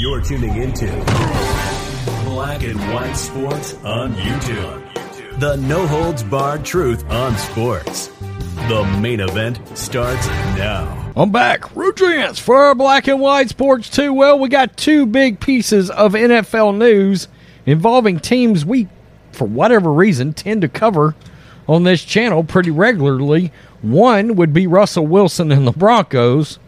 You're tuning into Black and White Sports on YouTube. The no holds barred truth on sports. The main event starts now. I'm back. Rudrance for Black and White Sports 2. Well, we got two big pieces of NFL news involving teams we, for whatever reason, tend to cover on this channel pretty regularly. One would be Russell Wilson and the Broncos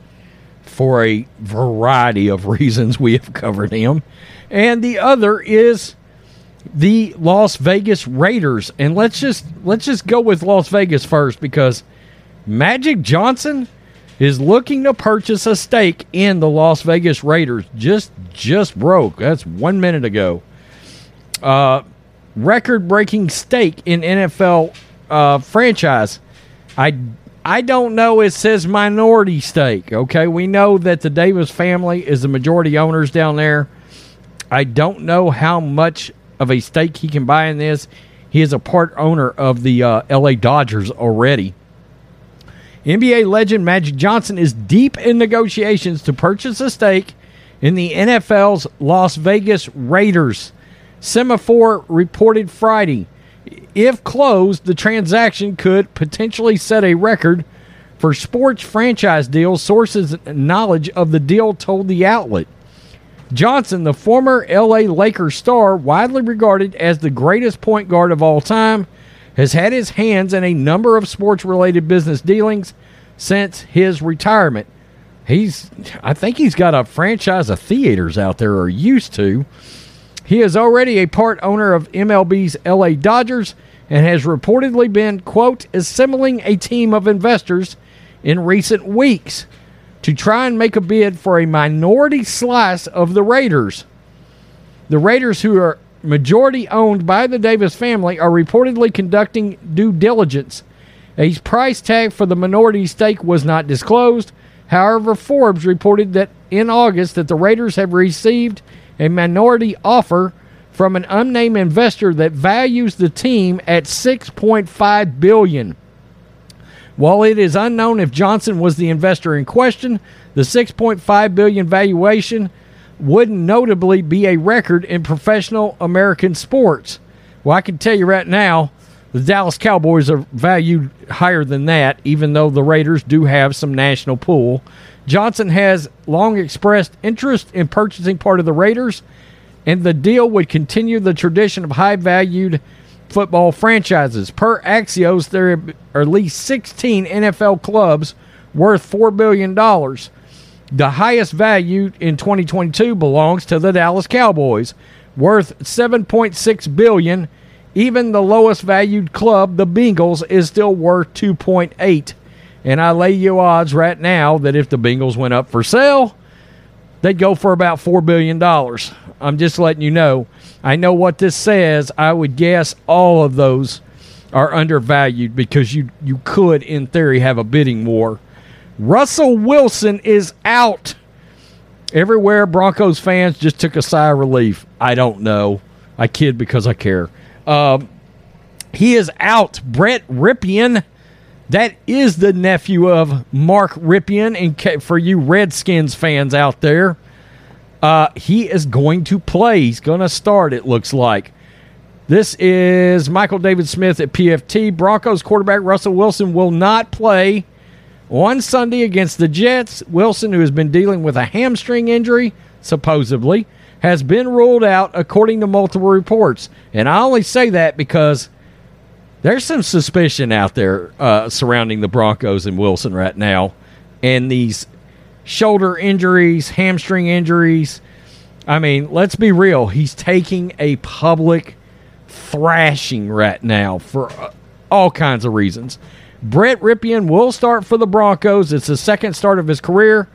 for a variety of reasons we have covered him. And the other is the Las Vegas Raiders. And let's just let's just go with Las Vegas first because Magic Johnson is looking to purchase a stake in the Las Vegas Raiders. Just just broke. That's 1 minute ago. Uh record-breaking stake in NFL uh, franchise. I I don't know. It says minority stake. Okay, we know that the Davis family is the majority owners down there. I don't know how much of a stake he can buy in this. He is a part owner of the uh, LA Dodgers already. NBA legend Magic Johnson is deep in negotiations to purchase a stake in the NFL's Las Vegas Raiders. Semafor reported Friday. If closed, the transaction could potentially set a record for sports franchise deals. Sources' knowledge of the deal told the outlet. Johnson, the former LA Lakers star, widely regarded as the greatest point guard of all time, has had his hands in a number of sports related business dealings since his retirement. He's I think he's got a franchise of theaters out there or used to. He is already a part owner of MLB's LA Dodgers and has reportedly been, quote, assembling a team of investors in recent weeks to try and make a bid for a minority slice of the Raiders. The Raiders, who are majority owned by the Davis family, are reportedly conducting due diligence. A price tag for the minority stake was not disclosed. However, Forbes reported that in August that the Raiders have received a minority offer from an unnamed investor that values the team at 6.5 billion. While it is unknown if Johnson was the investor in question, the 6.5 billion valuation would notably be a record in professional American sports. Well, I can tell you right now, the Dallas Cowboys are valued higher than that, even though the Raiders do have some national pull. Johnson has long expressed interest in purchasing part of the Raiders, and the deal would continue the tradition of high valued football franchises. Per Axios, there are at least 16 NFL clubs worth $4 billion. The highest value in 2022 belongs to the Dallas Cowboys, worth 7.6 billion. Even the lowest valued club, the Bengals, is still worth 2.8. And I lay you odds right now that if the Bengals went up for sale, they'd go for about $4 billion. I'm just letting you know. I know what this says. I would guess all of those are undervalued because you, you could, in theory, have a bidding war. Russell Wilson is out. Everywhere Broncos fans just took a sigh of relief. I don't know. I kid because I care. Um, he is out. Brett Rypien that is the nephew of Mark Rypien. And for you Redskins fans out there, uh, he is going to play. He's going to start, it looks like. This is Michael David Smith at PFT. Broncos quarterback Russell Wilson will not play on Sunday against the Jets. Wilson, who has been dealing with a hamstring injury, supposedly, has been ruled out according to multiple reports. And I only say that because there's some suspicion out there uh, surrounding the Broncos and Wilson right now, and these shoulder injuries, hamstring injuries. I mean, let's be real. He's taking a public thrashing right now for uh, all kinds of reasons. Brett Rypien will start for the Broncos. It's the second start of his career.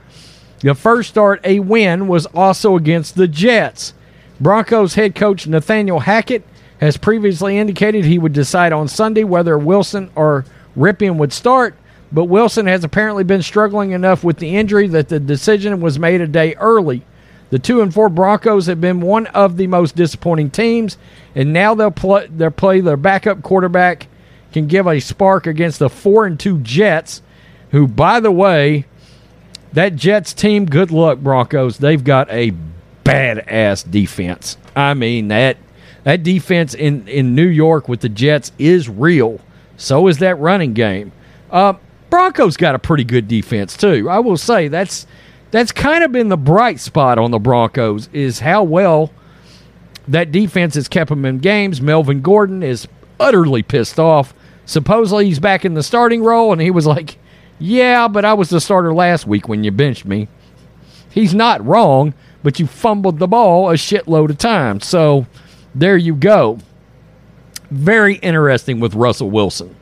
The first start, a win, was also against the Jets. Broncos head coach Nathaniel Hackett has previously indicated he would decide on Sunday whether Wilson or Rypien would start, but Wilson has apparently been struggling enough with the injury that the decision was made a day early. The two and four Broncos have been one of the most disappointing teams, and now they'll play, they'll play their backup quarterback can give a spark against the four and two Jets, who, by the way, that Jets team, good luck, Broncos. They've got a badass defense. I mean that that defense in in New York with the Jets is real. So is that running game. Uh, Broncos got a pretty good defense too. I will say that's that's kind of been the bright spot on the Broncos is how well that defense has kept them in games. Melvin Gordon is utterly pissed off. Supposedly he's back in the starting role, and he was like, "Yeah, but I was the starter last week when you benched me." He's not wrong, but you fumbled the ball a shitload of times. So there you go. Very interesting with Russell Wilson.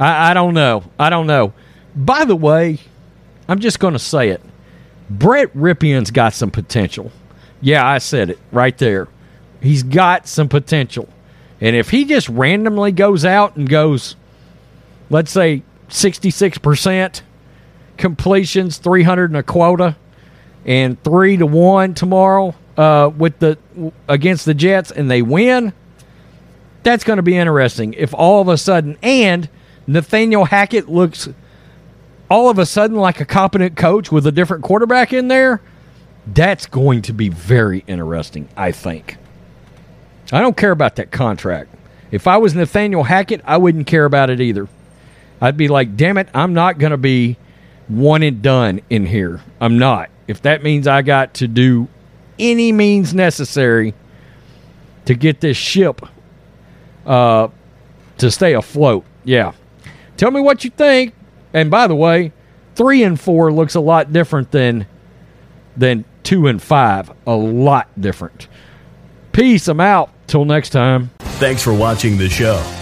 I, I don't know. I don't know. By the way, I'm just going to say it. Brett Rypien's got some potential. Yeah, I said it right there. He's got some potential. And if he just randomly goes out and goes, let's say 66% completions, 300 and a quota, and 3 to 1 tomorrow uh, with the against the Jets and they win, that's going to be interesting. If all of a sudden and Nathaniel Hackett looks all of a sudden like a competent coach with a different quarterback in there, that's going to be very interesting, I think. I don't care about that contract. If I was Nathaniel Hackett, I wouldn't care about it either. I'd be like, damn it, I'm not going to be one and done in here. I'm not. If that means I got to do any means necessary to get this ship uh, to stay afloat, yeah. Tell me what you think. And by the way, three and four looks a lot different than than two and five. A lot different. Peace. I'm out. Till next time. Thanks for watching the show.